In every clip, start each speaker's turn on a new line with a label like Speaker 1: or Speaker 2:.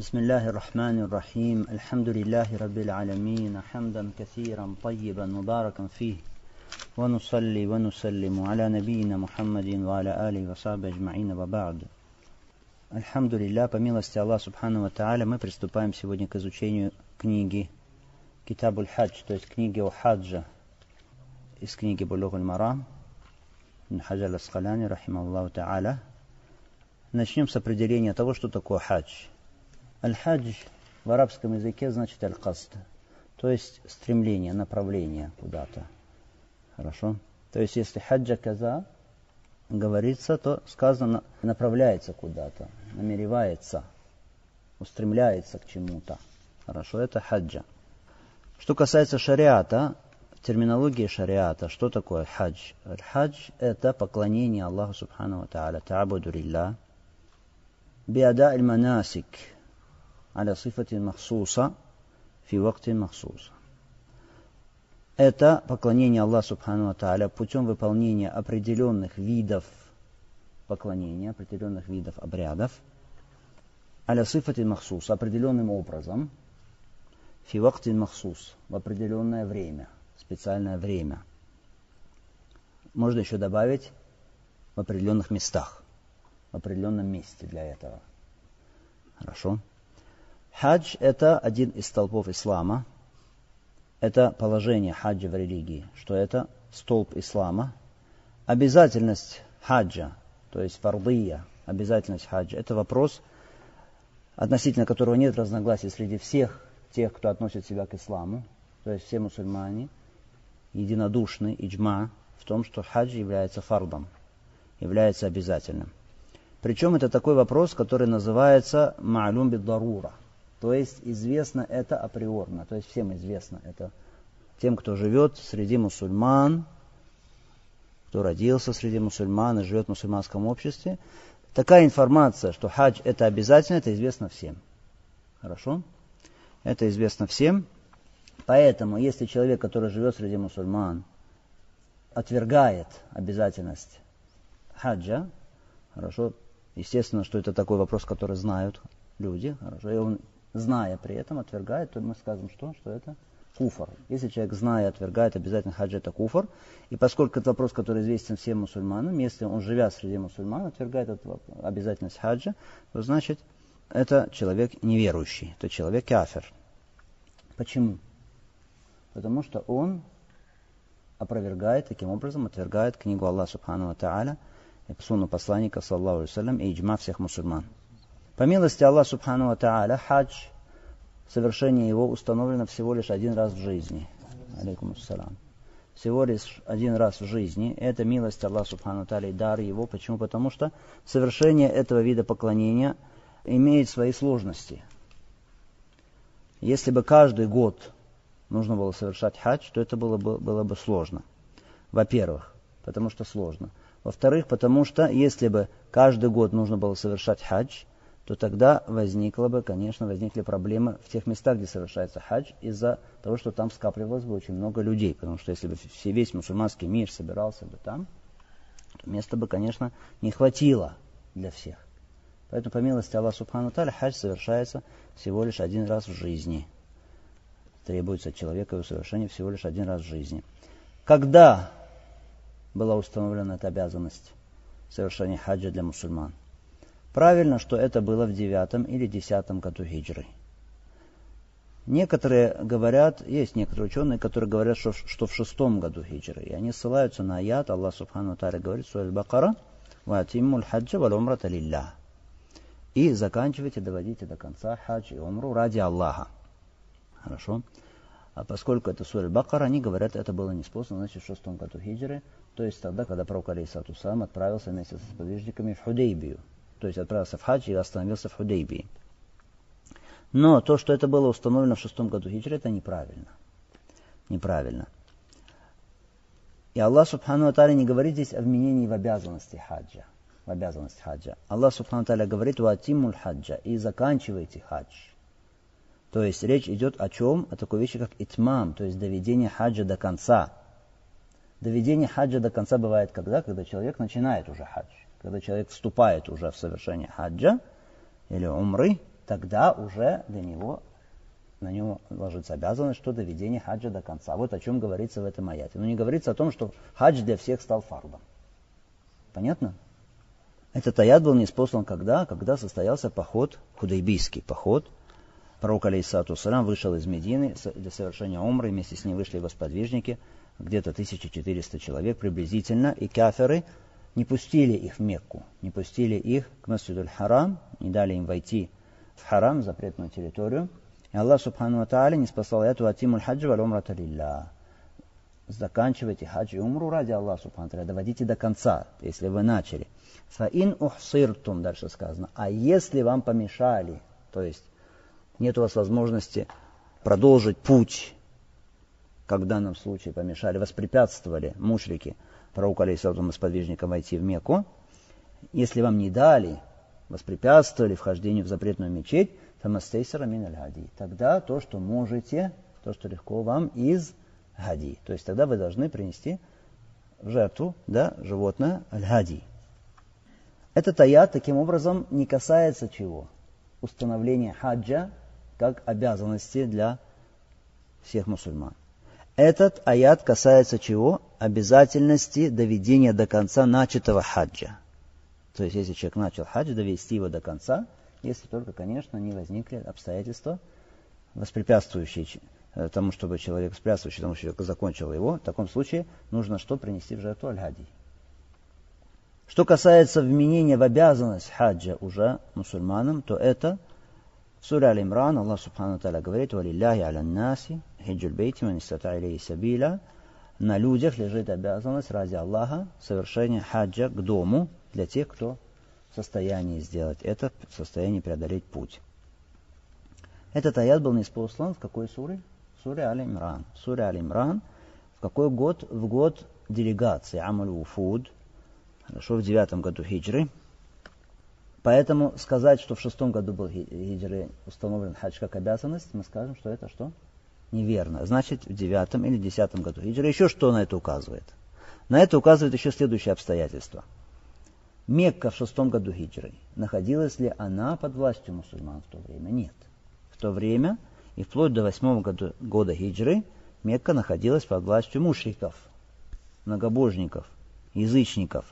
Speaker 1: بسم الله الرحمن الرحيم الحمد لله رب العالمين حمدا كثيرا طيبا مباركا فيه ونصلي ونسلم على نبينا محمد وعلى آله وصحبه أجمعين وبعد الحمد لله по милости Аллаха Субхану Тааля мы приступаем сегодня к изучению книги Китабуль Хадж, то есть книги о хаджа из книги Булугуль Марам Хаджа Ласкаляни, рахималлаху Тааля. Начнем с определения того, что такое хадж. Аль-хадж в арабском языке значит аль-каст, то есть стремление, направление куда-то. Хорошо? То есть если хаджа каза говорится, то сказано направляется куда-то, намеревается, устремляется к чему-то. Хорошо, это хаджа. Что касается шариата, терминологии шариата, что такое хадж? Хадж – это поклонение Аллаху Субхану Ва Та'аля, та'абуду лилlah, биада аль-манасик, على صفة مخصوصة في وقت مخصوص. Это поклонение Аллаху Субхану Тааля путем выполнения определенных видов поклонения, определенных видов обрядов, аля сифати махсус, определенным образом, фи вактин махсус, в определенное время, специальное время. Можно еще добавить в определенных местах, в определенном месте для этого. Хорошо? Хадж – это один из столпов ислама. Это положение хаджа в религии, что это столб ислама. Обязательность хаджа, то есть фардия, обязательность хаджа – это вопрос, относительно которого нет разногласий среди всех тех, кто относит себя к исламу, то есть все мусульмане, единодушны, иджма, в том, что хадж является фардом, является обязательным. Причем это такой вопрос, который называется ма'лум бid-дарура. То есть известно это априорно, то есть всем известно это тем, кто живет среди мусульман, кто родился среди мусульман и живет в мусульманском обществе. Такая информация, что хадж это обязательно, это известно всем. Хорошо? Это известно всем. Поэтому, если человек, который живет среди мусульман, отвергает обязательность хаджа, хорошо, естественно, что это такой вопрос, который знают люди, хорошо, и он зная при этом, отвергает, то мы скажем что? Что это куфр. Если человек, зная, отвергает, обязательно хаджи это куфр. И поскольку это вопрос, который известен всем мусульманам, если он, живя среди мусульман, отвергает эту обязательность хаджа, то значит, это человек неверующий, это человек кафир. Почему? Потому что он опровергает, таким образом отвергает книгу Аллаха Субхану Тааля и сунну посланника, саллаху алейhi и иджма всех мусульман. По милости Аллаха Субхану Тааля, хадж, совершение его установлено всего лишь один раз в жизни. Алейкум ассалам. Всего лишь один раз в жизни. Это милость Аллаха Субхану Тааля и дар его. Почему? Потому что совершение этого вида поклонения имеет свои сложности. Если бы каждый год нужно было совершать хадж, то это было бы, было бы сложно. Во-первых, потому что сложно. Во-вторых, потому что если бы каждый год нужно было совершать хадж, то тогда возникло бы, конечно, возникли проблемы в тех местах, где совершается хадж, из-за того, что там скапливалось бы очень много людей. Потому что если бы все, весь мусульманский мир собирался бы там, то места бы, конечно, не хватило для всех. Поэтому, по милости Аллаха Субхану Таля, хадж совершается всего лишь один раз в жизни. Требуется от человека его совершение всего лишь один раз в жизни. Когда была установлена эта обязанность совершения хаджа для мусульман? Правильно, что это было в девятом или десятом году хиджры. Некоторые говорят, есть некоторые ученые, которые говорят, что, что в шестом году хиджры. И они ссылаются на аят, Аллах Субхану Таля говорит, Суэль Бакара, «Ватиммуль хаджа вал умрата лилля». И заканчивайте, доводите до конца хадж и умру ради Аллаха. Хорошо? А поскольку это Суэль Бакара, они говорят, это было не способно, значит, в шестом году хиджры, то есть тогда, когда пророк Алейсату сам отправился вместе с подвижниками в Худейбию то есть отправился в хадж и остановился в Худейбии. Но то, что это было установлено в шестом году хиджры, это неправильно. Неправильно. И Аллах Субхану Аталя не говорит здесь о вменении в обязанности хаджа. В обязанность хаджа. Аллах Субхану Аталя говорит «Ватимуль хаджа» и заканчивайте хадж. То есть речь идет о чем? О такой вещи, как итмам, то есть доведение хаджа до конца. Доведение хаджа до конца бывает когда? Когда человек начинает уже хадж когда человек вступает уже в совершение хаджа или умры, тогда уже для него на него ложится обязанность, что доведение хаджа до конца. Вот о чем говорится в этом аяте. Но не говорится о том, что хадж для всех стал фардом. Понятно? Этот аят был неспослан когда? Когда состоялся поход, худайбийский поход. Пророк, алейсату салам, вышел из Медины для совершения умры, вместе с ним вышли его сподвижники, где-то 1400 человек приблизительно, и каферы не пустили их в Мекку, не пустили их к Масджидуль Харам, не дали им войти в Харам, запретную территорию. И Аллах Субхану Тааля не спасал эту атимуль хаджи валь умрата. Заканчивайте хадж и умру ради Аллаха Субхану доводите до конца, если вы начали. Фаин ухсиртум, дальше сказано. А если вам помешали, то есть нет у вас возможности продолжить путь, как в данном случае помешали, воспрепятствовали мушрики, пророку алейсалатум и сподвижникам войти в Мекку, если вам не дали, воспрепятствовали вхождению в запретную мечеть, Фамастейсера мин аль Тогда то, что можете, то, что легко вам из хади. То есть тогда вы должны принести в жертву да, животное аль-хади. Этот аят таким образом не касается чего? Установления хаджа как обязанности для всех мусульман. Этот аят касается чего? Обязательности доведения до конца начатого хаджа. То есть, если человек начал хадж, довести его до конца – если только, конечно, не возникли обстоятельства, воспрепятствующие э, тому, чтобы человек, воспрепятствующие тому, что человек закончил его, в таком случае нужно что принести в жертву аль-хади. Что касается вменения в обязанность хаджа уже мусульманам, то это в суре Аль-Имран Аллах Субхану Та'ala говорит «Валилляхи аля наси хиджуль бейти ман сабиля» На людях лежит обязанность ради Аллаха совершения хаджа к дому для тех, кто в состоянии сделать это, в состоянии преодолеть путь. Этот аят был неспослан в какой суре? В суре Аль-Имран. В суре Аль-Имран. В какой год? В год делегации Амаль Уфуд. Хорошо, в девятом году хиджры. Поэтому сказать, что в шестом году был хиджры установлен хадж как обязанность, мы скажем, что это что? Неверно. Значит, в девятом или десятом году хиджры. Еще что на это указывает? На это указывает еще следующее обстоятельство – Мекка в шестом году хиджры, находилась ли она под властью мусульман в то время? Нет. В то время и вплоть до восьмого года, года хиджры Мекка находилась под властью мушриков, многобожников, язычников.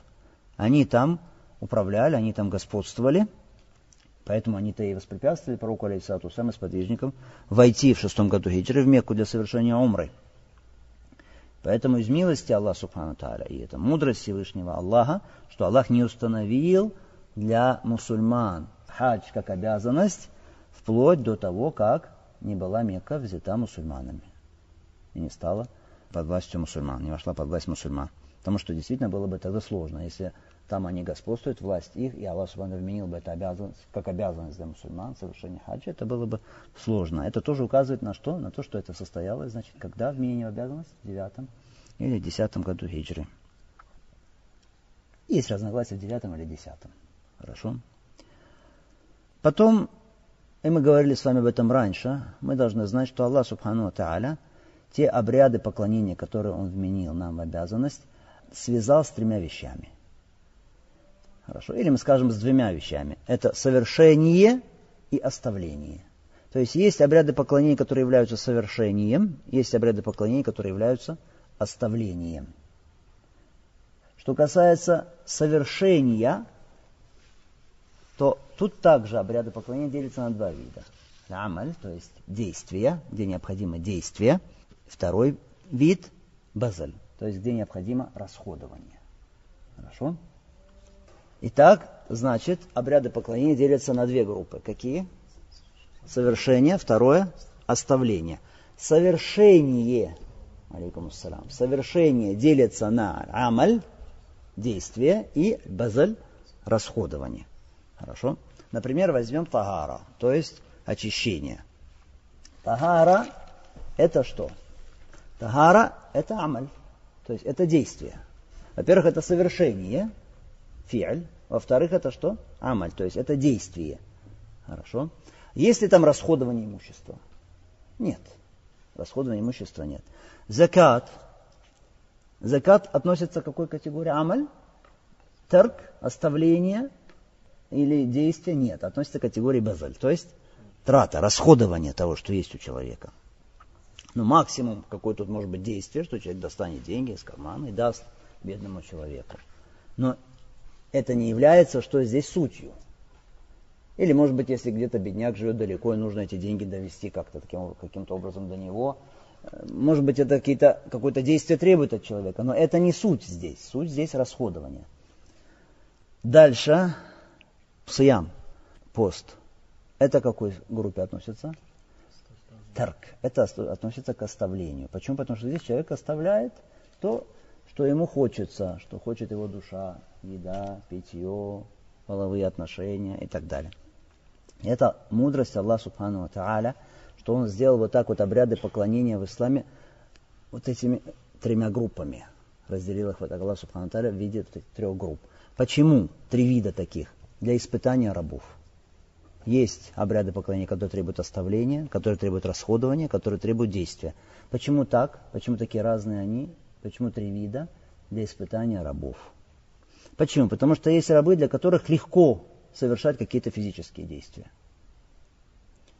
Speaker 1: Они там управляли, они там господствовали, поэтому они-то и воспрепятствовали пророку алейсату сам сподвижникам войти в шестом году хиджры в Мекку для совершения умры. Поэтому из милости Аллаха Субхану Тааля, и это мудрость Всевышнего Аллаха, что Аллах не установил для мусульман хадж как обязанность, вплоть до того, как не была Мекка взята мусульманами. И не стала под властью мусульман, не вошла под власть мусульман. Потому что действительно было бы тогда сложно, если там они господствуют, власть их, и Аллах Субхану вменил бы это обязанность, как обязанность для мусульман, совершение хаджа, это было бы сложно. Это тоже указывает на что? На то, что это состоялось, значит, когда вменение в обязанность? В девятом или десятом году хиджры. Есть разногласия в девятом или десятом. Хорошо? Потом, и мы говорили с вами об этом раньше, мы должны знать, что Аллах Субхану Тааля, те обряды поклонения, которые Он вменил нам в обязанность, связал с тремя вещами – Хорошо. Или мы скажем с двумя вещами. Это совершение и оставление. То есть есть обряды поклонения, которые являются совершением, есть обряды поклонения, которые являются оставлением. Что касается совершения, то тут также обряды поклонения делятся на два вида. Амаль, то есть действие, где необходимо действие. Второй вид – базаль, то есть где необходимо расходование. Хорошо? Итак, значит, обряды поклонения делятся на две группы. Какие? Совершение, второе – оставление. Совершение, алейкум ассалам, совершение делится на амаль, действие, и базаль, расходование. Хорошо? Например, возьмем тагара, то есть очищение. Тагара – это что? Тагара – это амаль, то есть это действие. Во-первых, это совершение – фиаль. Во-вторых, это что? Амаль, то есть это действие. Хорошо. Есть ли там расходование имущества? Нет. Расходования имущества нет. Закат. Закат относится к какой категории? Амаль? Терк, оставление или действие? Нет. Относится к категории базаль. То есть трата, расходование того, что есть у человека. Ну, максимум какое тут может быть действие, что человек достанет деньги из кармана и даст бедному человеку. Но это не является, что здесь сутью. Или, может быть, если где-то бедняк живет далеко, и нужно эти деньги довести как-то таким, каким-то образом до него. Может быть, это какие-то, какое-то действие требует от человека, но это не суть здесь. Суть здесь расходование. Дальше, псиям, пост. Это к какой группе относится? Тарк. Это относится к оставлению. Почему? Потому что здесь человек оставляет то, что ему хочется, что хочет его душа, еда, питье, половые отношения и так далее. Это мудрость Аллаха Субхану Тааля, что Он сделал вот так вот обряды поклонения в исламе вот этими тремя группами. Разделил их вот Аллах Субхану Тааля в виде трех групп. Почему три вида таких? Для испытания рабов. Есть обряды поклонения, которые требуют оставления, которые требуют расходования, которые требуют действия. Почему так? Почему такие разные они? Почему три вида? Для испытания рабов. Почему? Потому что есть рабы, для которых легко совершать какие-то физические действия.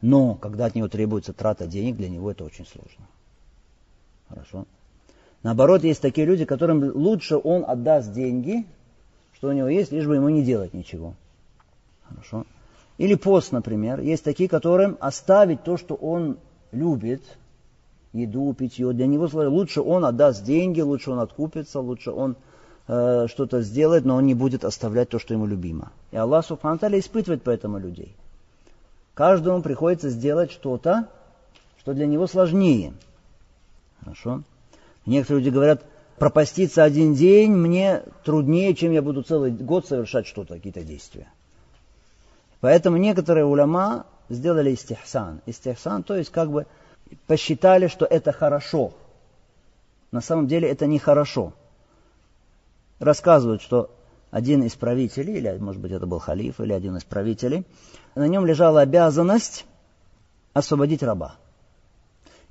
Speaker 1: Но когда от него требуется трата денег, для него это очень сложно. Хорошо? Наоборот, есть такие люди, которым лучше он отдаст деньги, что у него есть, лишь бы ему не делать ничего. Хорошо? Или пост, например. Есть такие, которым оставить то, что он любит, еду, питье, для него лучше он отдаст деньги, лучше он откупится, лучше он э, что-то сделает, но он не будет оставлять то, что ему любимо. И Аллах Субхану испытывает поэтому людей. Каждому приходится сделать что-то, что для него сложнее. Хорошо? Некоторые люди говорят, пропаститься один день мне труднее, чем я буду целый год совершать что-то, какие-то действия. Поэтому некоторые уляма сделали истихсан. Истихсан, то есть как бы посчитали, что это хорошо. На самом деле это нехорошо. Рассказывают, что один из правителей, или может быть это был халиф, или один из правителей, на нем лежала обязанность освободить раба.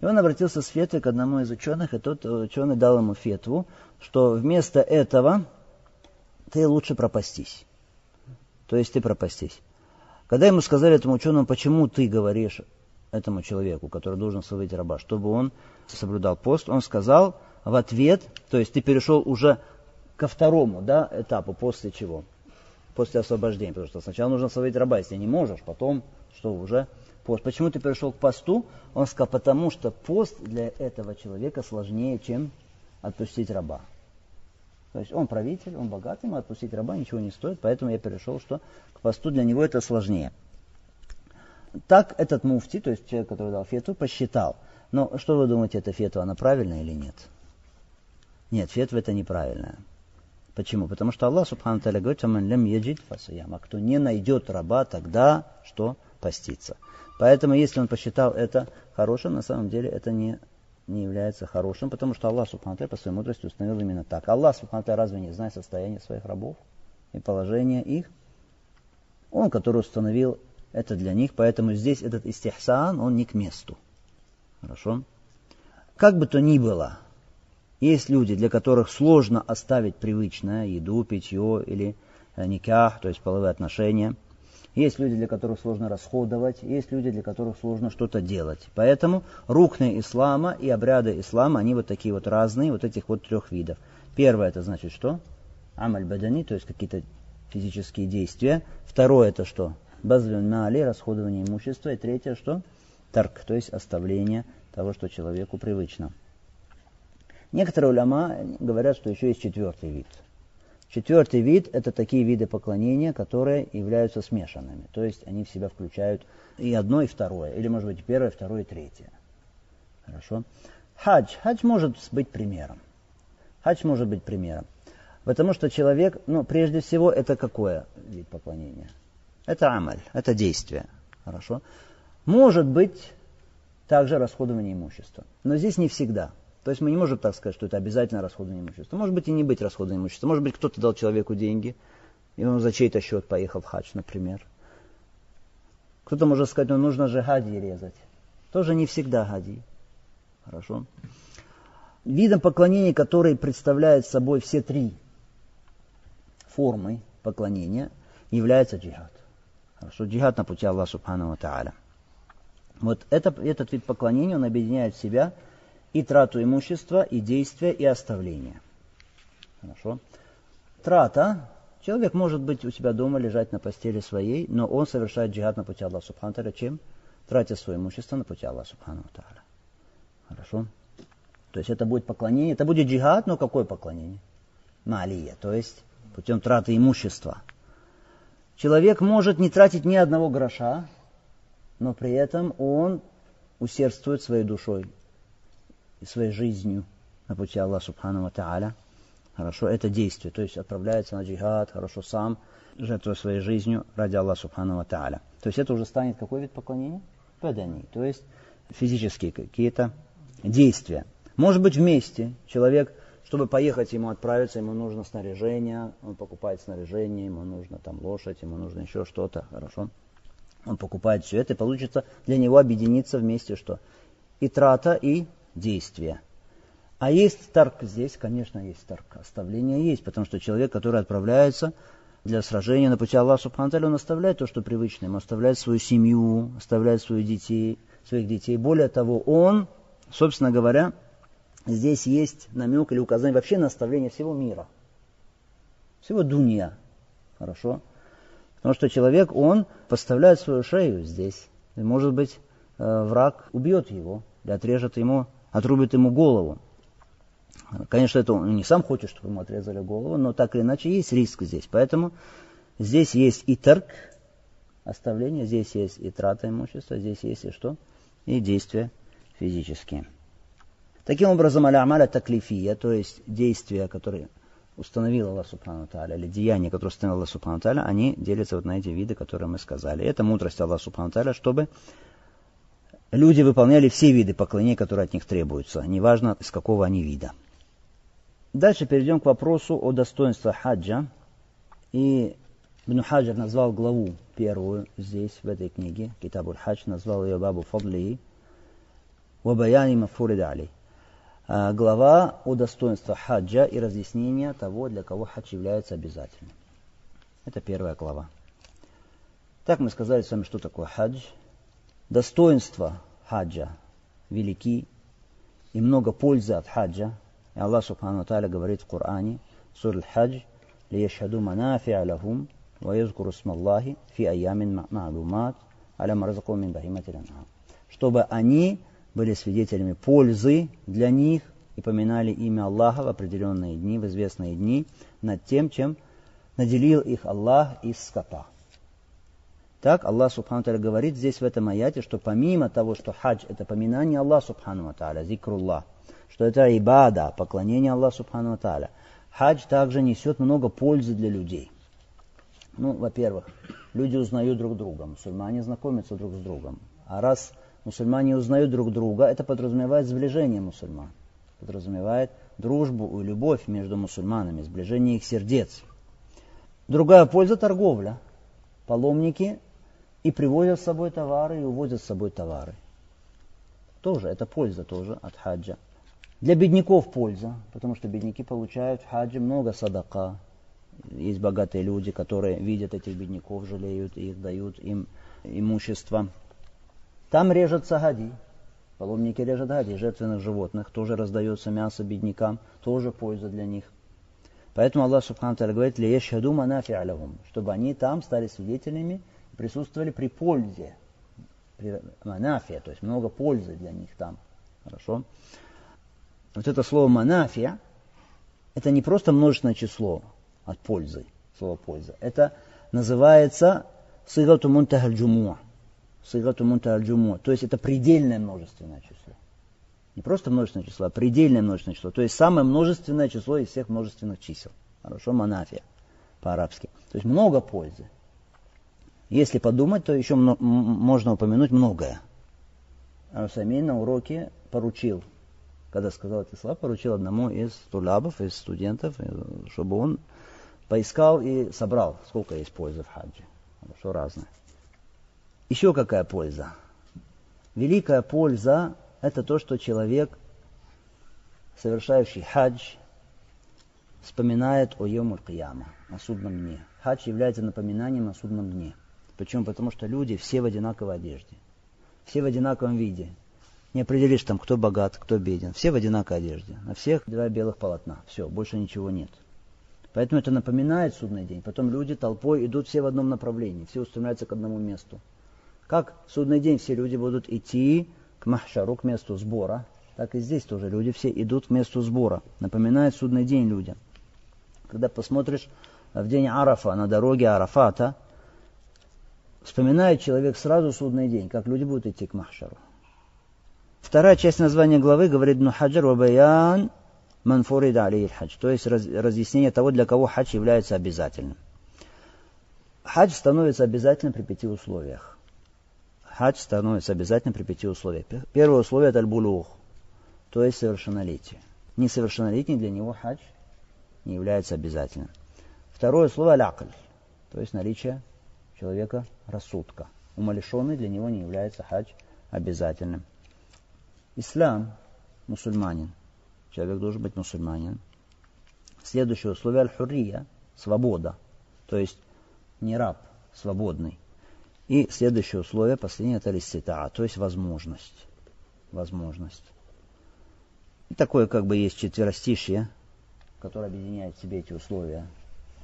Speaker 1: И он обратился с фетвой к одному из ученых, и тот ученый дал ему фетву, что вместо этого ты лучше пропастись. То есть ты пропастись. Когда ему сказали этому ученому, почему ты говоришь этому человеку, который должен освободить раба, чтобы он соблюдал пост, он сказал в ответ, то есть ты перешел уже ко второму да, этапу, после чего? После освобождения, потому что сначала нужно освободить раба, если не можешь, потом что уже пост. Почему ты перешел к посту? Он сказал, потому что пост для этого человека сложнее, чем отпустить раба. То есть он правитель, он богатый, ему отпустить раба ничего не стоит, поэтому я перешел, что к посту для него это сложнее. Так этот муфти, то есть человек, который дал фету, посчитал. Но что вы думаете, эта фетва, она правильная или нет? Нет, фетва это неправильная. Почему? Потому что Аллах Субхану Таля говорит, «Аман лям яджид фасаям». А кто не найдет раба, тогда что? Поститься. Поэтому, если он посчитал это хорошим, на самом деле это не, не является хорошим, потому что Аллах Субхану Таля по своей мудрости установил именно так. Аллах Субхану Таля разве не знает состояние своих рабов и положение их? Он, который установил это для них, поэтому здесь этот истихсан, он не к месту. Хорошо? Как бы то ни было, есть люди, для которых сложно оставить привычное, еду, питье или э, никах, то есть половые отношения. Есть люди, для которых сложно расходовать, есть люди, для которых сложно что-то делать. Поэтому рукны ислама и обряды ислама, они вот такие вот разные, вот этих вот трех видов. Первое это значит что? Амаль бадани, то есть какие-то физические действия. Второе это что? Базлюн мали, расходование имущества. И третье что? Тарк, то есть оставление того, что человеку привычно. Некоторые уляма говорят, что еще есть четвертый вид. Четвертый вид – это такие виды поклонения, которые являются смешанными. То есть они в себя включают и одно, и второе. Или, может быть, первое, второе, третье. Хорошо? Хадж. Хадж может быть примером. Хадж может быть примером. Потому что человек, ну, прежде всего, это какое вид поклонения? Это амаль, это действие. Хорошо? Может быть также расходование имущества. Но здесь не всегда. То есть мы не можем так сказать, что это обязательно расходование имущества. Может быть и не быть расходованием имущества. Может быть кто-то дал человеку деньги, и он за чей-то счет поехал в хадж, например. Кто-то может сказать, ну нужно же хади резать. Тоже не всегда хади. Хорошо. Видом поклонения, который представляет собой все три формы поклонения, является джихад. Хорошо, джихад на пути Аллаха Субхану Тааля. Вот это, этот вид поклонения, он объединяет в себя и трату имущества, и действия, и оставление. Хорошо. Трата. Человек может быть у себя дома, лежать на постели своей, но он совершает джихад на пути Аллаха Субхану чем? Тратя свое имущество на пути Аллаха Субхану Тааля. Хорошо. То есть это будет поклонение, это будет джихад, но какое поклонение? Малия, то есть путем траты имущества. Человек может не тратить ни одного гроша, но при этом он усердствует своей душой и своей жизнью на пути Аллаха Субхану Тааля. Хорошо, это действие, то есть отправляется на джихад, хорошо сам, жертвуя своей жизнью ради Аллаха Субхану Тааля. То есть это уже станет какой вид поклонения? Падани, то есть физические какие-то действия. Может быть вместе человек, чтобы поехать ему отправиться, ему нужно снаряжение, он покупает снаряжение, ему нужно там лошадь, ему нужно еще что-то, хорошо. Он покупает все это, и получится для него объединиться вместе что? И трата, и действие. А есть тарк здесь, конечно, есть тарк. Оставление есть, потому что человек, который отправляется для сражения на пути Аллаха Субхану он оставляет то, что привычно. Ему оставляет свою семью, оставляет своих детей, своих детей. Более того, он, собственно говоря, здесь есть намек или указание вообще на оставление всего мира. Всего дунья. Хорошо? Потому что человек, он поставляет свою шею здесь. И, может быть, э, враг убьет его, или отрежет ему, отрубит ему голову. Конечно, это он не сам хочет, чтобы ему отрезали голову, но так или иначе есть риск здесь. Поэтому здесь есть и торг, оставление, здесь есть и трата имущества, здесь есть и что? И действия физические. Таким образом, аля-амаля таклифия, то есть действия, которые установил Аллах Субхану Тааля, или деяния, которые установил Аллах Субхану Тааля, они делятся вот на эти виды, которые мы сказали. Это мудрость Аллаха Субхану Тааля, чтобы люди выполняли все виды поклонений, которые от них требуются, неважно, из какого они вида. Дальше перейдем к вопросу о достоинстве хаджа. И Ибн Хаджар назвал главу первую здесь, в этой книге, Китабуль Хадж, назвал ее Бабу Фадли, Вабаяни Мафурид Али. А, глава о достоинстве хаджа и разъяснение того, для кого хадж является обязательным. Это первая глава. Так мы сказали с вами, что такое хадж. Достоинства хаджа велики и много пользы от хаджа, и Аллах Субхану Тааля говорит в Коране, сур Аль-Хадж, ليشهدوا منافع لهم ويذكروا اسم الله في أيام معلومات على ما رزقهم من بهيمة الأنعام. Чтобы они были свидетелями пользы для них и поминали имя Аллаха в определенные дни, в известные дни, над тем, чем наделил их Аллах из скота. Так Аллах Субхану Тааля говорит здесь в этом аяте, что помимо того, что хадж это поминание Аллаха Субхану Тааля, зикруллах, что это ибада, поклонение Аллаху Субхану Тааля. Хадж также несет много пользы для людей. Ну, во-первых, люди узнают друг друга, мусульмане знакомятся друг с другом. А раз мусульмане узнают друг друга, это подразумевает сближение мусульман. Подразумевает дружбу и любовь между мусульманами, сближение их сердец. Другая польза – торговля. Паломники и привозят с собой товары, и увозят с собой товары. Тоже, это польза тоже от хаджа. Для бедняков польза, потому что бедняки получают в хаджи много садака. Есть богатые люди, которые видят этих бедняков, жалеют их, дают им имущество. Там режут сагади, паломники режут гади, жертвенных животных, тоже раздается мясо беднякам, тоже польза для них. Поэтому Аллах Субхану Таля говорит, «Лиешхаду манафи алявум», чтобы они там стали свидетелями, присутствовали при пользе, при манафия, то есть много пользы для них там. Хорошо? Вот это слово манафия, это не просто множественное число от пользы, слово польза. Это называется сыгату мунтахаль. Сыгату джумуа. То есть это предельное множественное число. Не просто множественное число, а предельное множественное число. То есть самое множественное число из всех множественных чисел. Хорошо, манафия по-арабски. То есть много пользы. Если подумать, то еще можно упомянуть многое. Арсамин на уроке поручил когда сказал эти слова, поручил одному из тулябов, из студентов, э, чтобы он поискал и собрал, сколько есть пользы в хаджи. Что разное. Еще какая польза? Великая польза – это то, что человек, совершающий хадж, вспоминает о Йомуль Кияма, о судном дне. Хадж является напоминанием о судном дне. Почему? Потому что люди все в одинаковой одежде. Все в одинаковом виде. Не определишь там, кто богат, кто беден. Все в одинаковой одежде. На всех два белых полотна. Все, больше ничего нет. Поэтому это напоминает судный день. Потом люди толпой идут все в одном направлении. Все устремляются к одному месту. Как в судный день все люди будут идти к махшару, к месту сбора, так и здесь тоже люди все идут к месту сбора. Напоминает судный день людям. Когда посмотришь в день Арафа на дороге Арафата, вспоминает человек сразу судный день, как люди будут идти к махшару. Вторая часть названия главы говорит «Нухаджар вабаян манфурид алейхи хадж», то есть раз, разъяснение того, для кого хадж является обязательным. Хадж становится обязательным при пяти условиях. Хадж становится обязательным при пяти условиях. Первое условие – это аль-булух, то есть совершеннолетие. Несовершеннолетний для него хадж не является обязательным. Второе слово аль-акль, то есть наличие человека рассудка. Умалишенный для него не является хадж обязательным. Ислам, мусульманин. Человек должен быть мусульманин. Следующее условие аль-хуррия, свобода. То есть не раб, свободный. И следующее условие, последнее, это листита, то есть возможность. Возможность. И такое как бы есть четверостишье, которое объединяет в себе эти условия,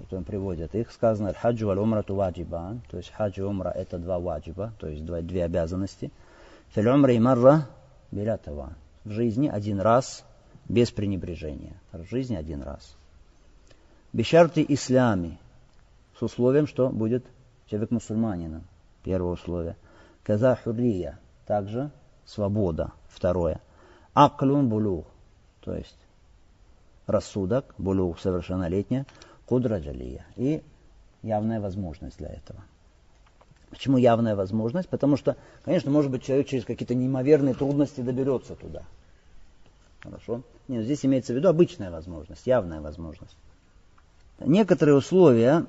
Speaker 1: которые приводят. Их сказано хаджу аль умра ваджибан, то есть хадж и умра это два ваджиба, то есть два, две обязанности. Фил умра и марра Беля В жизни один раз без пренебрежения. В жизни один раз. Бешарты ислами. С условием, что будет человек мусульманином. Первое условие. Каза хуррия. Также свобода. Второе. Аклун булух. То есть рассудок, булух совершеннолетняя, кудра джалия. И явная возможность для этого. Почему явная возможность? Потому что, конечно, может быть, человек через какие-то неимоверные трудности доберется туда. Хорошо? Нет, здесь имеется в виду обычная возможность, явная возможность. Некоторые условия,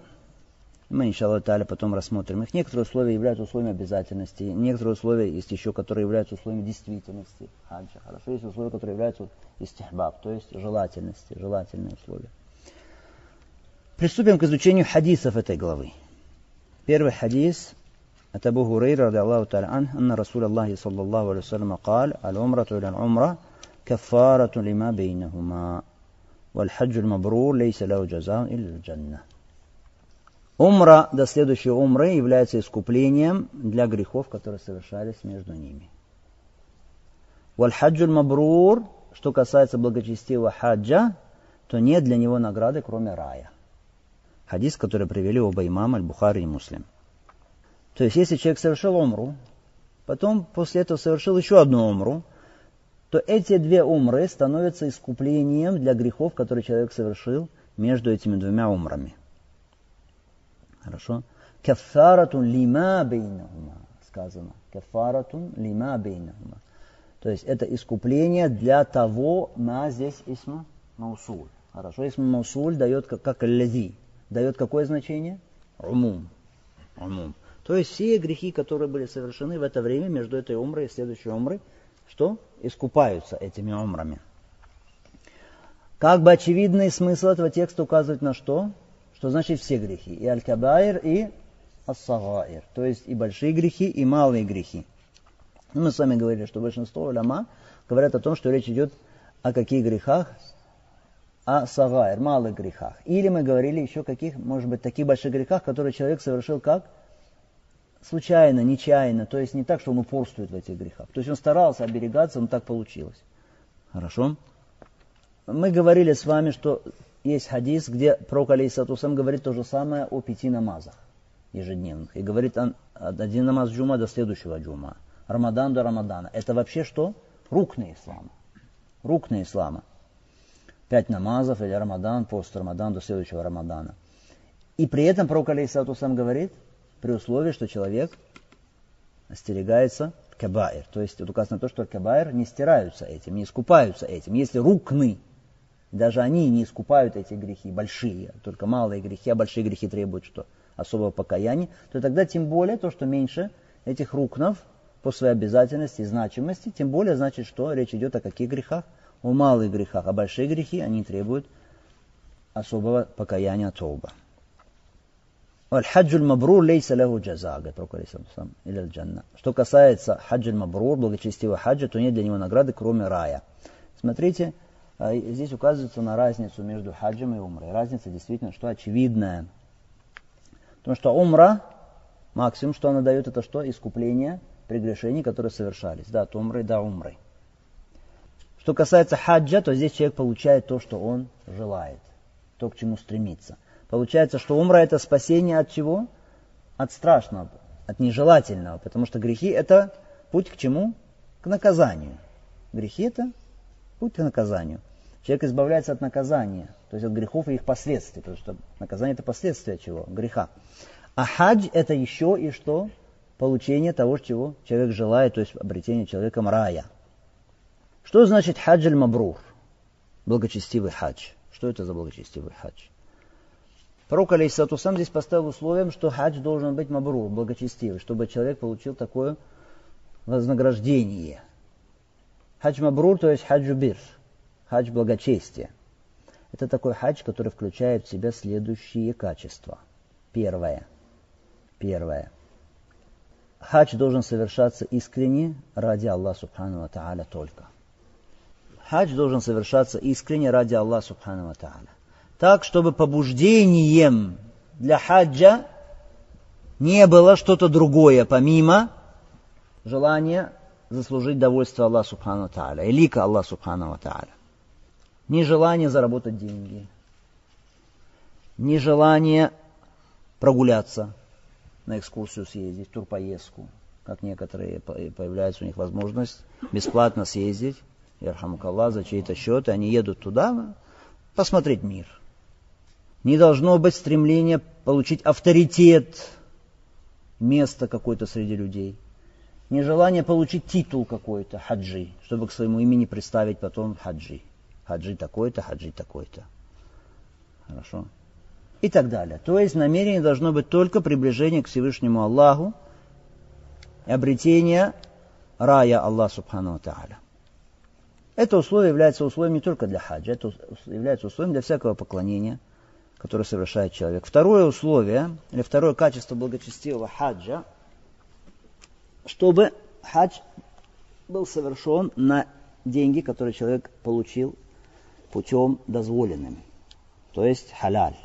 Speaker 1: мы, иншаллах таля, потом рассмотрим их, некоторые условия являются условиями обязательности, некоторые условия есть еще, которые являются условиями действительности хаджа. Хорошо, есть условия, которые являются истихбаб, то есть желательности, желательные условия. Приступим к изучению хадисов этой главы. Первый хадис от Абу Хурейра, رضي الله تعالى عنه أن رسول الله صلى الله عليه وسلم قال العمرة إلى العمرة كفارة لما بينهما والحج المبرور ليس له جزاء إلا الجنة Умра до следующей умры является искуплением для грехов, которые совершались между ними. Вальхаджуль мабрур, что касается благочестивого хаджа, то нет для него награды, кроме рая. Хадис, который привели оба имама, Аль-Бухари и Муслим. То есть, если человек совершил умру, потом после этого совершил еще одну умру, то эти две умры становятся искуплением для грехов, которые человек совершил между этими двумя умрами. Хорошо? Кафаратун лима бейнахума, сказано. Кафаратун лима бейнахума. То есть это искупление для того, на здесь исма маусуль. Хорошо, исма маусуль дает как, как лази. Дает какое значение? Умум. Умум. То есть все грехи, которые были совершены в это время между этой умрой и следующей умрой, что искупаются этими умрами. Как бы очевидный смысл этого текста указывает на что? Что значит все грехи. И аль-кабаир, и ас-сагаир. То есть и большие грехи, и малые грехи. Ну, мы с вами говорили, что большинство уляма говорят о том, что речь идет о каких грехах? О сагаир, малых грехах. Или мы говорили еще о каких, может быть, таких больших грехах, которые человек совершил как? случайно, нечаянно, то есть не так, что он упорствует в этих грехах. То есть он старался оберегаться, но так получилось. Хорошо? Мы говорили с вами, что есть хадис, где пророк Алейсатусам говорит то же самое о пяти намазах ежедневных. И говорит он, один намаз джума до следующего джума. Рамадан до Рамадана. Это вообще что? Рукны ислама. Рукны ислама. Пять намазов или Рамадан, пост Рамадан до следующего Рамадана. И при этом пророк Алейсатусам говорит – при условии, что человек остерегается кабаир. То есть тут указано то, что кабаир не стираются этим, не искупаются этим. Если рукны, даже они не искупают эти грехи, большие, только малые грехи, а большие грехи требуют что? Особого покаяния, то тогда тем более то, что меньше этих рукнов по своей обязательности и значимости, тем более значит, что речь идет о каких грехах? О малых грехах, а большие грехи, они требуют особого покаяния тоба. Аль-хаджуль мабрур лейса лаху джаза, говорит пророк или джанна. Что касается хаджуль мабрур, благочестивого хаджа, то нет для него награды, кроме рая. Смотрите, здесь указывается на разницу между хаджем и умрой. Разница действительно, что очевидная. Потому что умра, максимум, что она дает, это что? Искупление прегрешений, которые совершались. Да, от умры до умры. Что касается хаджа, то здесь человек получает то, что он желает, то, к чему стремится. Получается, что умра это спасение от чего? От страшного, от нежелательного, потому что грехи это путь к чему? К наказанию. Грехи это путь к наказанию. Человек избавляется от наказания, то есть от грехов и их последствий, потому что наказание это последствия чего? Греха. А хадж это еще и что? Получение того, чего человек желает, то есть обретение человеком рая. Что значит хаджь мабрур? Благочестивый хадж. Что это за благочестивый хадж? Пророк, алейхиссату сам здесь поставил условием, что хадж должен быть мабрур, благочестивый, чтобы человек получил такое вознаграждение. Хадж мабрур, то есть хаджу бир, хадж благочестия. Это такой хадж, который включает в себя следующие качества. Первое. Первое. Хадж должен совершаться искренне ради Аллаха Субхану Тааля только. Хадж должен совершаться искренне ради Аллаха Субхану Тааля так, чтобы побуждением для хаджа не было что-то другое, помимо желания заслужить довольство Аллаха Субхану Тааля, и лика Аллаха Субхану Тааля. Не желание заработать деньги, не желание прогуляться, на экскурсию съездить, турпоездку, как некоторые появляется у них возможность бесплатно съездить, Ярхамукалла, за чей-то счет, и они едут туда посмотреть мир – не должно быть стремления получить авторитет, место какое-то среди людей. Не желание получить титул какой-то, хаджи, чтобы к своему имени представить потом хаджи. Хаджи такой-то, хаджи такой-то. Хорошо. И так далее. То есть намерение должно быть только приближение к Всевышнему Аллаху и обретение рая Аллаха Субхану Тааля. Это условие является условием не только для хаджа, это является условием для всякого поклонения – который совершает человек. Второе условие, или второе качество благочестивого хаджа, чтобы хадж был совершен на деньги, которые человек получил путем дозволенным, то есть халяль,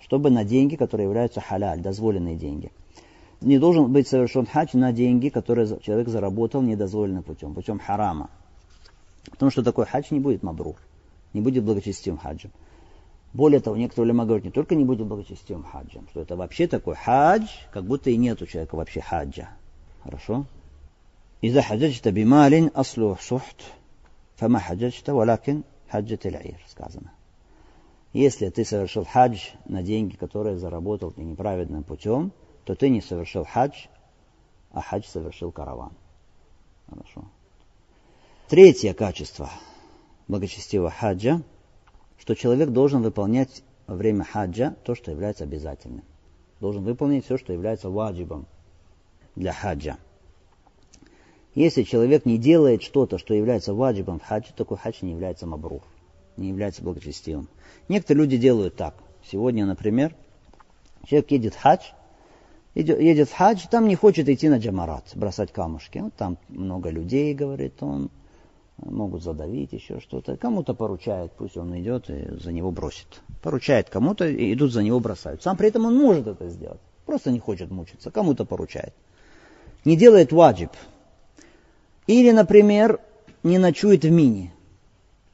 Speaker 1: чтобы на деньги, которые являются халяль, дозволенные деньги. Не должен быть совершен хадж на деньги, которые человек заработал недозволенным путем, путем харама. Потому что такой хадж не будет мабрур, не будет благочестивым хаджем. Более того, некоторые улема говорят, не только не будет благочестивым хаджем, что это вообще такой хадж, как будто и нет у человека вообще хаджа. Хорошо? إذا حججت بمال أصله سحت فما حججت ولكن حجت العير сказано. Если ты совершил хадж на деньги, которые заработал ты неправедным путем, то ты не совершил хадж, а хадж совершил караван. Хорошо. Третье качество благочестивого хаджа – что человек должен выполнять во время хаджа то, что является обязательным. Должен выполнить все, что является ваджибом для хаджа. Если человек не делает что-то, что является ваджибом в хаджи, такой хадж не является мабрур, не является благочестивым. Некоторые люди делают так. Сегодня, например, человек едет в хадж, едет в хадж, там не хочет идти на джамарат, бросать камушки. Вот там много людей, говорит он, могут задавить, еще что-то. Кому-то поручает, пусть он идет и за него бросит. Поручает кому-то, и идут за него бросают. Сам при этом он может это сделать. Просто не хочет мучиться, кому-то поручает. Не делает ваджиб. Или, например, не ночует в мине.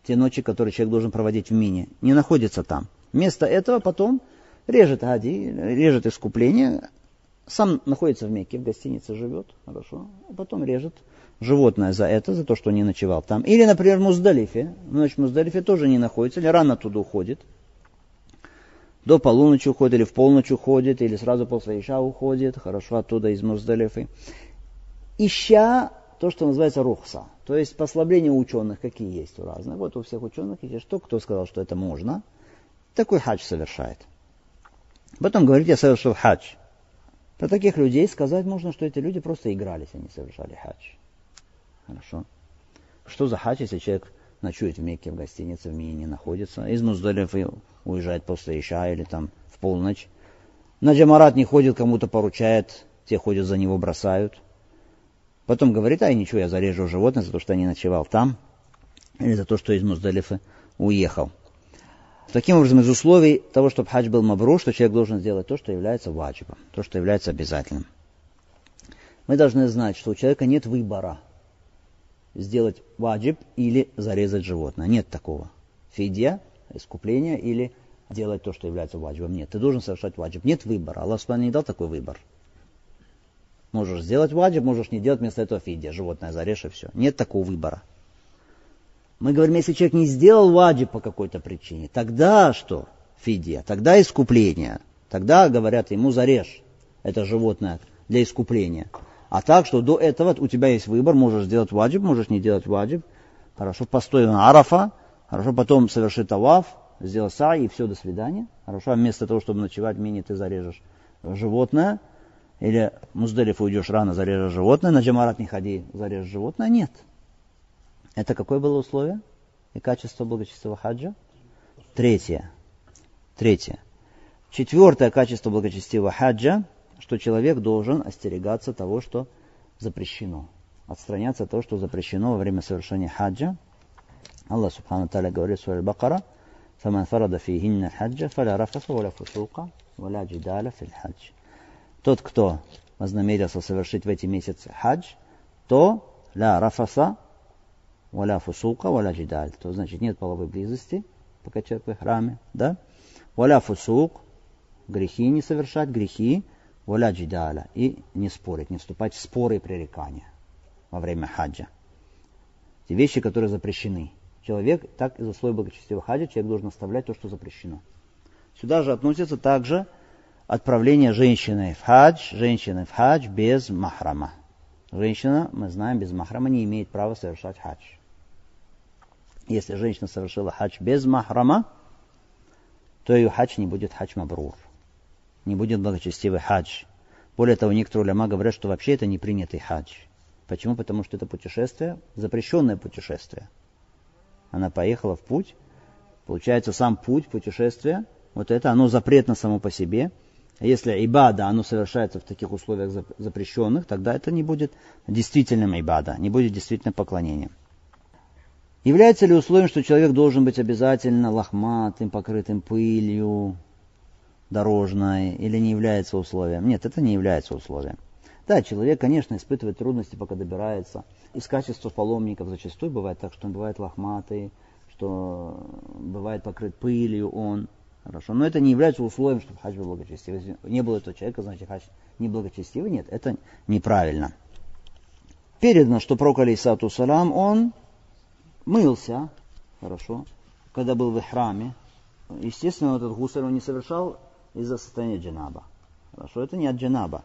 Speaker 1: Те ночи, которые человек должен проводить в мине, не находится там. Вместо этого потом режет ади, режет искупление, сам находится в Мекке, в гостинице живет, хорошо, а потом режет животное за это, за то, что не ночевал там. Или, например, в Муздалифе. Ночь в Муздалифе тоже не находится, или рано туда уходит. До полуночи уходит, или в полночь уходит, или сразу после Иша уходит, хорошо, оттуда из Муздалифы. Ища то, что называется рухса, то есть послабление ученых, какие есть у разных. Вот у всех ученых есть что, кто сказал, что это можно, такой хадж совершает. Потом говорит, я совершил хадж. Про таких людей сказать можно, что эти люди просто игрались, они совершали хадж. Хорошо. Что за хадж, если человек ночует в Мекке, в гостинице, в Мине находится, из Муздалифы уезжает после Иша или там в полночь, На джамарат не ходит, кому-то поручает, те ходят за него, бросают. Потом говорит, ай, ничего, я зарежу животное за то, что не ночевал там, или за то, что из Муздалифа уехал. Таким образом, из условий того, чтобы хадж был мабру, что человек должен сделать то, что является ваджибом, то, что является обязательным. Мы должны знать, что у человека нет выбора сделать ваджиб или зарезать животное. Нет такого. Фидия, искупление или делать то, что является ваджибом. Нет, ты должен совершать ваджиб. Нет выбора. Аллах Субхану не дал такой выбор. Можешь сделать ваджиб, можешь не делать вместо этого фидия. Животное зарежь и все. Нет такого выбора. Мы говорим, если человек не сделал ваджиб по какой-то причине, тогда что? Фидия. Тогда искупление. Тогда говорят ему зарежь это животное для искупления. А так, что до этого у тебя есть выбор, можешь сделать ваджиб, можешь не делать ваджиб. Хорошо, постой на арафа, хорошо, потом соверши таваф, сделай сай и все, до свидания. Хорошо, а вместо того, чтобы ночевать в мини, ты зарежешь животное, или Муздалиф уйдешь рано, зарежешь животное, на джамарат не ходи, зарежешь животное, нет. Это какое было условие и качество благочестивого хаджа? Третье. Третье. Четвертое качество благочестивого хаджа – что человек должен остерегаться того, что запрещено. Отстраняться от того, что запрещено во время совершения хаджа. Аллах Субхану Таля говорит в суре Бакара, فمن فرض فيهن الحج فلا رفث ولا فسوق ولا جدال في الحج. Тот, кто вознамерился совершить в эти месяцы хадж, то ля рафаса, валя фусука, валя джидаль. То значит нет половой близости, пока человек в храме, да? Валя фусук, грехи не совершать, грехи, Воля джидаля. И не спорить, не вступать в споры и пререкания во время хаджа. Те вещи, которые запрещены. Человек, так из условий благочестивого хаджа, человек должен оставлять то, что запрещено. Сюда же относится также отправление женщины в хадж, женщины в хадж без махрама. Женщина, мы знаем, без махрама не имеет права совершать хадж. Если женщина совершила хадж без махрама, то ее хадж не будет хадж мабрур не будет благочестивый хадж. Более того, некоторые уляма говорят, что вообще это не принятый хадж. Почему? Потому что это путешествие, запрещенное путешествие. Она поехала в путь. Получается, сам путь, путешествие, вот это, оно запретно само по себе. Если ибада, оно совершается в таких условиях запрещенных, тогда это не будет действительным ибада, не будет действительно поклонением. Является ли условием, что человек должен быть обязательно лохматым, покрытым пылью, дорожное или не является условием. Нет, это не является условием. Да, человек, конечно, испытывает трудности, пока добирается. Из качества паломников зачастую бывает так, что он бывает лохматый, что бывает покрыт пылью он. Хорошо. Но это не является условием, чтобы хадж был благочестивый. Если не было этого человека, значит хадж не благочестивый. Нет, это неправильно. Передано, что пророк алейсату салам, он мылся, хорошо, когда был в храме. Естественно, этот гусар он не совершал из-за состояния джанаба. Хорошо, это не от джанаба.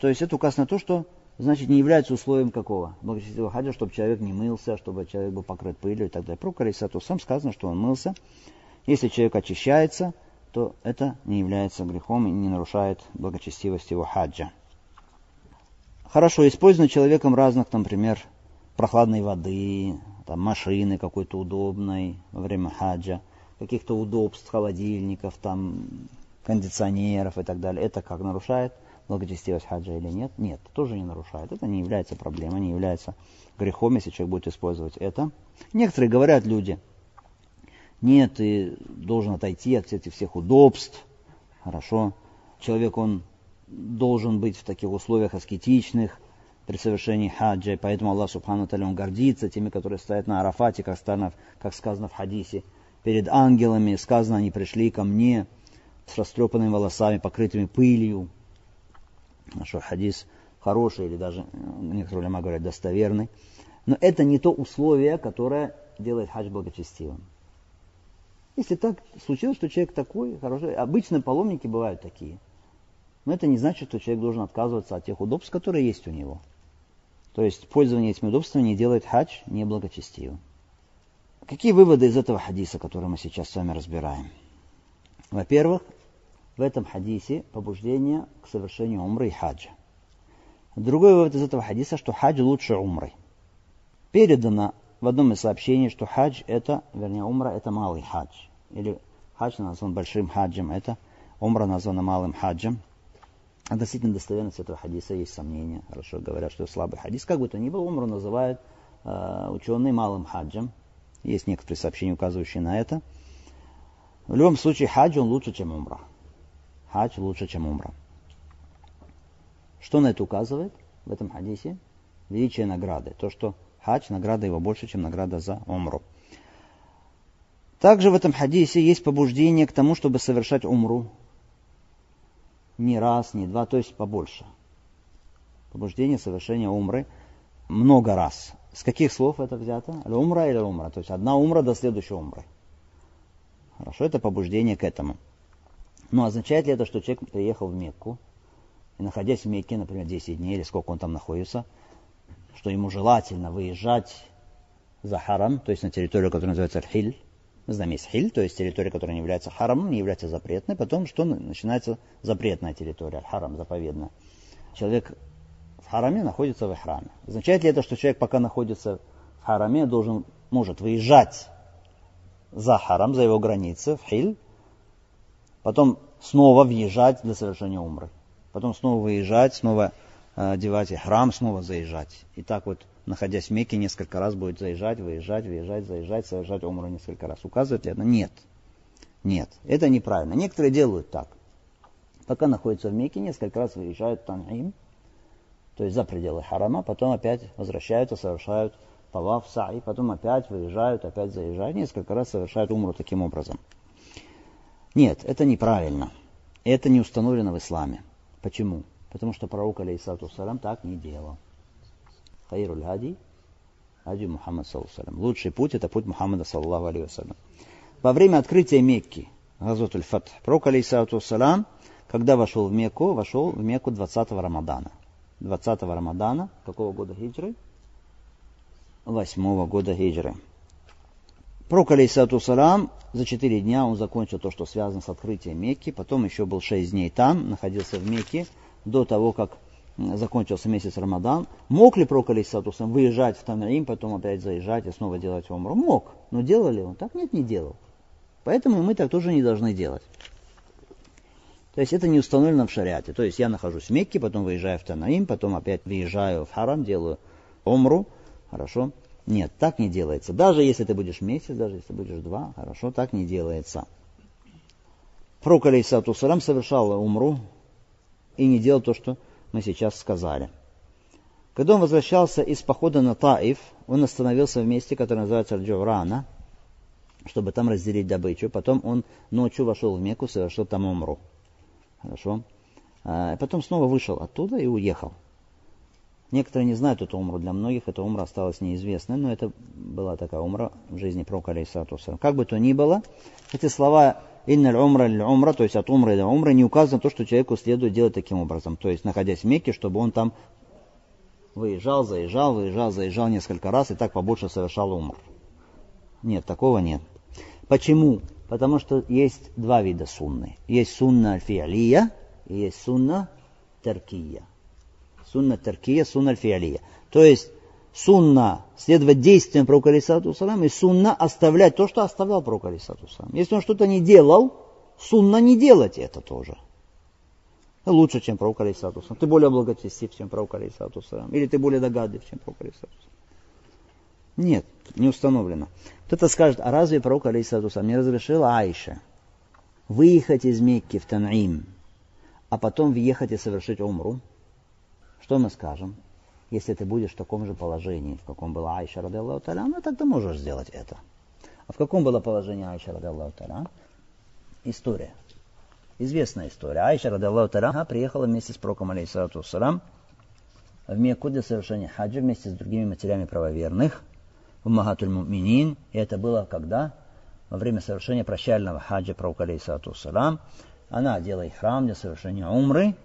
Speaker 1: То есть это указ на то, что значит не является условием какого? Благочестивого хаджа, чтобы человек не мылся, чтобы человек был покрыт пылью и так далее. Про Карисату сам сказано, что он мылся. Если человек очищается, то это не является грехом и не нарушает благочестивость его хаджа. Хорошо, использование человеком разных, например, прохладной воды, там, машины какой-то удобной во время хаджа, каких-то удобств, холодильников, там, кондиционеров и так далее, это как нарушает благочестивость хаджа или нет? Нет, тоже не нарушает. Это не является проблемой, не является грехом, если человек будет использовать это. Некоторые говорят люди, нет, ты должен отойти от этих всех удобств, хорошо. Человек, он должен быть в таких условиях аскетичных при совершении хаджа, и поэтому Аллах Субхану Таля, он гордится теми, которые стоят на Арафате, как, сказано, как сказано в хадисе, перед ангелами, сказано, они пришли ко мне, с растрепанными волосами, покрытыми пылью. Наш хадис хороший или даже, некоторые лема говорят, достоверный. Но это не то условие, которое делает хадж благочестивым. Если так случилось, что человек такой, хороший, обычно паломники бывают такие. Но это не значит, что человек должен отказываться от тех удобств, которые есть у него. То есть пользование этими удобствами не делает хадж неблагочестивым. Какие выводы из этого хадиса, который мы сейчас с вами разбираем? Во-первых, в этом хадисе побуждение к совершению умры и хаджа. Другой вывод из этого хадиса, что хадж лучше умры. Передано в одном из сообщений, что хадж это, вернее, умра это малый хадж. Или хадж назван большим хаджем, это умра названа малым хаджем. Относительно достоверности этого хадиса есть сомнения. Хорошо говорят, что слабый хадис. Как бы то ни было, умру называют э, ученые малым хаджем. Есть некоторые сообщения, указывающие на это. В любом случае, хадж он лучше, чем умра. Хадж лучше, чем умра. Что на это указывает в этом хадисе? Величие награды. То, что хадж, награда его больше, чем награда за умру. Также в этом хадисе есть побуждение к тому, чтобы совершать умру не раз, не два, то есть побольше. Побуждение совершения умры много раз. С каких слов это взято? Умра или умра? То есть одна умра до следующей умры. Хорошо, это побуждение к этому. Но означает ли это, что человек приехал в Мекку, и находясь в Мекке, например, 10 дней, или сколько он там находится, что ему желательно выезжать за харам, то есть на территорию, которая называется Аль-Хиль, знаем, есть хиль, то есть территория, которая не является харамом, не является запретной. Потом что начинается запретная территория, харам, заповедная. Человек в хараме находится в храме. Означает ли это, что человек, пока находится в хараме, должен, может выезжать за харам, за его границы, в хиль, потом снова въезжать для совершения умры. Потом снова выезжать, снова э, одевать храм, снова заезжать. И так вот находясь в Мекке, несколько раз будет заезжать, выезжать, выезжать, заезжать, совершать умру несколько раз. Указывает ли это? Нет. Нет. Это неправильно. Некоторые делают так. Пока находятся в Мекке, несколько раз выезжают в то есть за пределы харама, потом опять возвращаются, совершают таваф, саи, потом опять выезжают, опять заезжают, несколько раз совершают умру таким образом. Нет, это неправильно. Это не установлено в исламе. Почему? Потому что пророк, алейхиссалату салам, так не делал. Хайруль хади, хади Мухаммад саллаллаху Лучший путь это путь Мухаммада саллаллаху алейхи Во время открытия Мекки, Газотуль Фатх, пророк алейхиссалату салам, когда вошел в Мекку, вошел в Мекку 20-го Рамадана. 20-го Рамадана, какого года хиджры? 8 года хиджры. Пророк, алейхиссалату салам, за 4 дня он закончил то, что связано с открытием Мекки, потом еще был 6 дней там, находился в Мекке, до того, как закончился месяц Рамадан, мог ли пророк Алисатусам выезжать в Танаим, потом опять заезжать и снова делать умру? Мог. Но делал ли он? Так нет, не делал. Поэтому мы так тоже не должны делать. То есть это не установлено в шариате. То есть я нахожусь в Мекке, потом выезжаю в Танаим, потом опять выезжаю в Харам, делаю умру. Хорошо? Нет, так не делается. Даже если ты будешь месяц, даже если будешь два, хорошо, так не делается. Пророк Алейсату совершал умру и не делал то, что мы сейчас сказали. Когда он возвращался из похода на Таиф, он остановился в месте, которое называется Джурана, чтобы там разделить добычу. Потом он ночью вошел в Мекку, совершил там умру. Хорошо. А потом снова вышел оттуда и уехал. Некоторые не знают эту умру. Для многих эта умра осталась неизвестной, но это была такая умра в жизни пророка, алейсалату Как бы то ни было, эти слова Инналь умра или умра, то есть от умра до умра, не указано то, что человеку следует делать таким образом. То есть, находясь в Мекке, чтобы он там выезжал, заезжал, выезжал, заезжал несколько раз и так побольше совершал умр. Нет, такого нет. Почему? Потому что есть два вида сунны. Есть сунна аль-фиалия и есть сунна таркия. Сунна таркия, сунна аль-фиалия. То есть сунна следовать действиям пророка Салам и сунна оставлять то, что оставлял пророк Салам. Если он что-то не делал, сунна не делать это тоже. Лучше, чем пророк Салам. Ты более благочестив, чем пророк Салам. Или ты более догадлив, чем пророк Салам. Нет, не установлено. Кто-то скажет, а разве пророк Салам не разрешил Айше выехать из Мекки в Танаим, а потом въехать и совершить умру? Что мы скажем? если ты будешь в таком же положении, в каком была Айша, ради Аллаху ну тогда можешь сделать это. А в каком было положение Айша, ради Аллаху? История. Известная история. Айша, ради Аллаху приехала вместе с пророком, алейхиссалату в Мекку для совершения хаджа вместе с другими матерями правоверных в Магатуль Муминин. И это было когда? Во время совершения прощального хаджа пророка, алейхиссалату Она одела храм для совершения умры,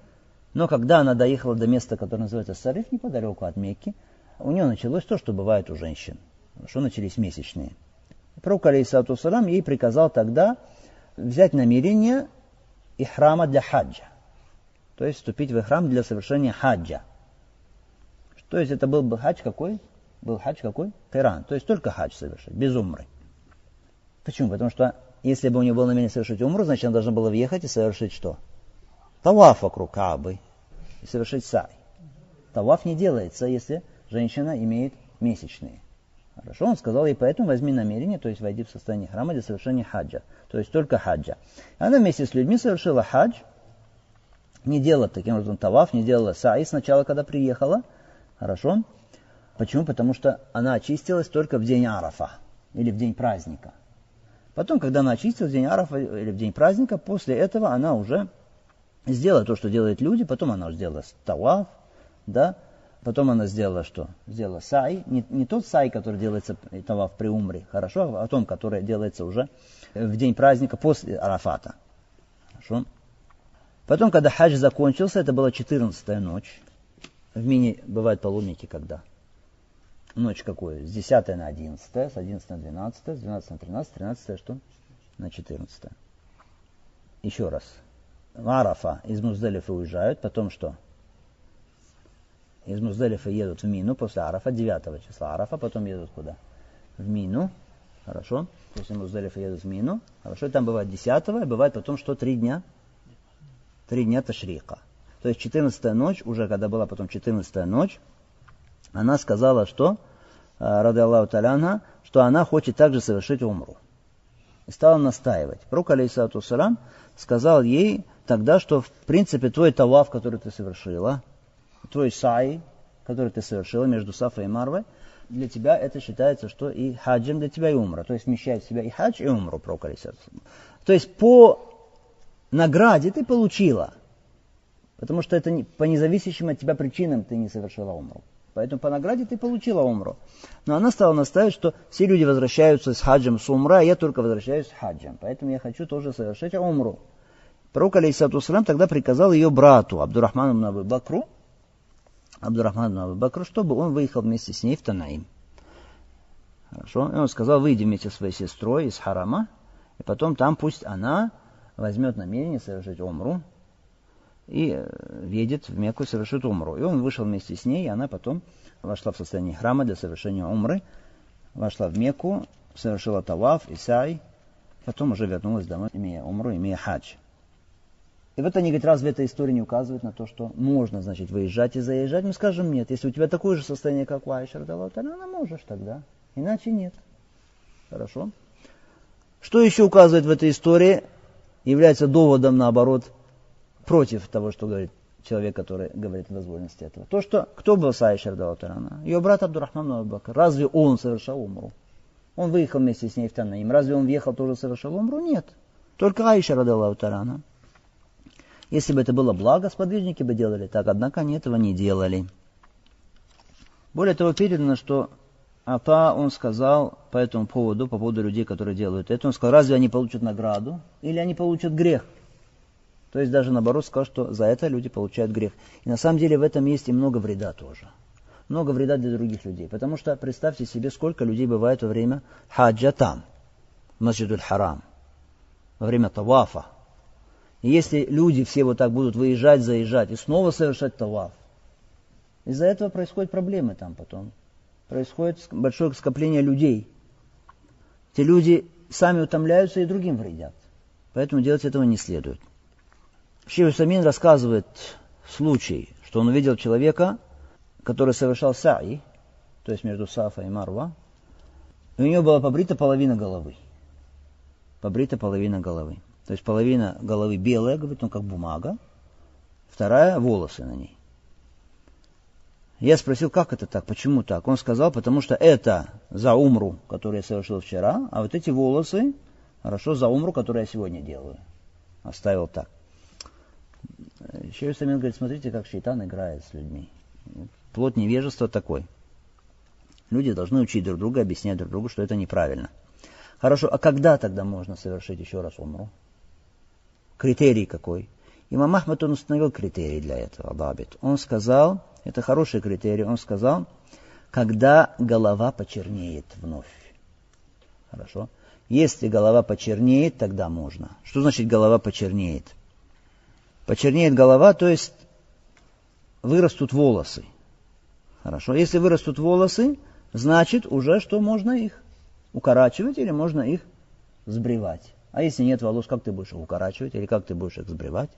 Speaker 1: но когда она доехала до места, которое называется Сариф, неподалеку от Мекки, у нее началось то, что бывает у женщин. Что начались месячные. Пророк, алейхиссалату салам, ей приказал тогда взять намерение и храма для хаджа. То есть вступить в храм для совершения хаджа. То есть это был бы хадж какой? Был хадж какой? Киран. То есть только хадж совершить, без умры. Почему? Потому что если бы у него было намерение совершить умру, значит, он должен был въехать и совершить что? Таваф вокруг Каабы и совершить сай. Таваф не делается, если женщина имеет месячные. Хорошо, он сказал ей, поэтому возьми намерение, то есть войди в состояние храма для совершения хаджа. То есть только хаджа. Она вместе с людьми совершила хадж, не делала таким образом таваф, не делала саи сначала, когда приехала. Хорошо. Почему? Потому что она очистилась только в день Арафа или в день праздника. Потом, когда она очистилась в день Арафа или в день праздника, после этого она уже сделала то, что делают люди, потом она сделала таваф, да, Потом она сделала что? Сделала сай. Не, не тот сай, который делается таваф при умре, хорошо, а том, который делается уже в день праздника после Арафата. Хорошо. Потом, когда хадж закончился, это была 14 ночь. В мини бывают паломники когда? Ночь какую? С 10 на 11, с 11 на 12, с 12 на 13, 13 что? На 14. Еще раз. Арафа из Муздалифа уезжают, потом что? Из Муздалифа едут в Мину после Арафа, 9 числа Арафа, потом едут куда? В Мину. Хорошо. После Муздалифа едут в Мину. Хорошо. И там бывает 10 и бывает потом что? Три дня? Три дня Ташрика. То есть 14 ночь, уже когда была потом 14 ночь, она сказала, что, э, рады Аллаху Таляна, что она хочет также совершить умру. И стала настаивать. Пророк, алейсалату салам, сказал ей тогда, что в принципе твой таваф, который ты совершила, твой сай, который ты совершила между Сафой и Марвой, для тебя это считается, что и хаджем для тебя и умра. То есть вмещает в себя и хадж, и умру, пророк То есть по награде ты получила, потому что это по независящим от тебя причинам ты не совершила умру. Поэтому по награде ты получила умру. Но она стала настаивать, что все люди возвращаются с хаджем с умра, а я только возвращаюсь с хаджем. Поэтому я хочу тоже совершить умру. Пророк, алейсату тогда приказал ее брату, Абдурахману Абу Бакру, Абдурахман Абу Бакр, чтобы он выехал вместе с ней в Танаим. Хорошо. И он сказал, выйди вместе со своей сестрой из Харама, и потом там пусть она возьмет намерение совершить умру и э, едет в Мекку совершит умру. И он вышел вместе с ней, и она потом вошла в состояние храма для совершения умры, вошла в Мекку, совершила таваф, исай, потом уже вернулась домой, имея умру, имея хадж. И вот они говорят, разве эта история не указывает на то, что можно, значит, выезжать и заезжать? Мы скажем, нет. Если у тебя такое же состояние, как у Айши Радалла, тогда можешь тогда. Иначе нет. Хорошо. Что еще указывает в этой истории, является доводом, наоборот, против того, что говорит человек, который говорит о дозволенности этого. То, что кто был с Айшей Радалла Ее брат Абдурахман Аббакр. Разве он совершал умру? Он выехал вместе с ней в Танаим. Разве он въехал тоже совершал умру? Нет. Только Айша Радалла Тарана. Если бы это было благо, сподвижники бы делали так, однако они этого не делали. Более того, передано, что Ата, он сказал по этому поводу, по поводу людей, которые делают это, он сказал, разве они получат награду или они получат грех? То есть даже наоборот сказал, что за это люди получают грех. И на самом деле в этом есть и много вреда тоже. Много вреда для других людей. Потому что представьте себе, сколько людей бывает во время хаджа там, Масджидуль Харам, во время тавафа, и если люди все вот так будут выезжать, заезжать и снова совершать таваф, из-за этого происходят проблемы там потом. Происходит большое скопление людей. Те люди сами утомляются и другим вредят. Поэтому делать этого не следует. Шейх Самин рассказывает случай, что он увидел человека, который совершал саи, то есть между Сафа и Марва, и у него была побрита половина головы. Побрита половина головы. То есть половина головы белая, говорит, ну как бумага, вторая волосы на ней. Я спросил, как это так, почему так? Он сказал, потому что это за умру, которую я совершил вчера, а вот эти волосы, хорошо, за умру, которую я сегодня делаю. Оставил так. Еще Самин говорит, смотрите, как шейтан играет с людьми. Плод невежества такой. Люди должны учить друг друга, объяснять друг другу, что это неправильно. Хорошо, а когда тогда можно совершить еще раз умру? Критерий какой? Имам Ахмад, он установил критерий для этого, Дабит. Он сказал, это хороший критерий, он сказал, когда голова почернеет вновь. Хорошо? Если голова почернеет, тогда можно. Что значит голова почернеет? Почернеет голова, то есть вырастут волосы. Хорошо? Если вырастут волосы, значит уже что можно их укорачивать или можно их сбривать. А если нет волос, как ты будешь их укорачивать или как ты будешь их сбривать?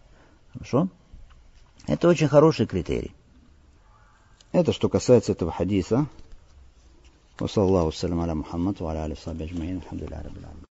Speaker 1: Хорошо? Это очень хороший критерий. Это что касается этого хадиса. وصلى الله وسلم على محمد وعلى آله وصحبه أجمعين الحمد لله رب العالمين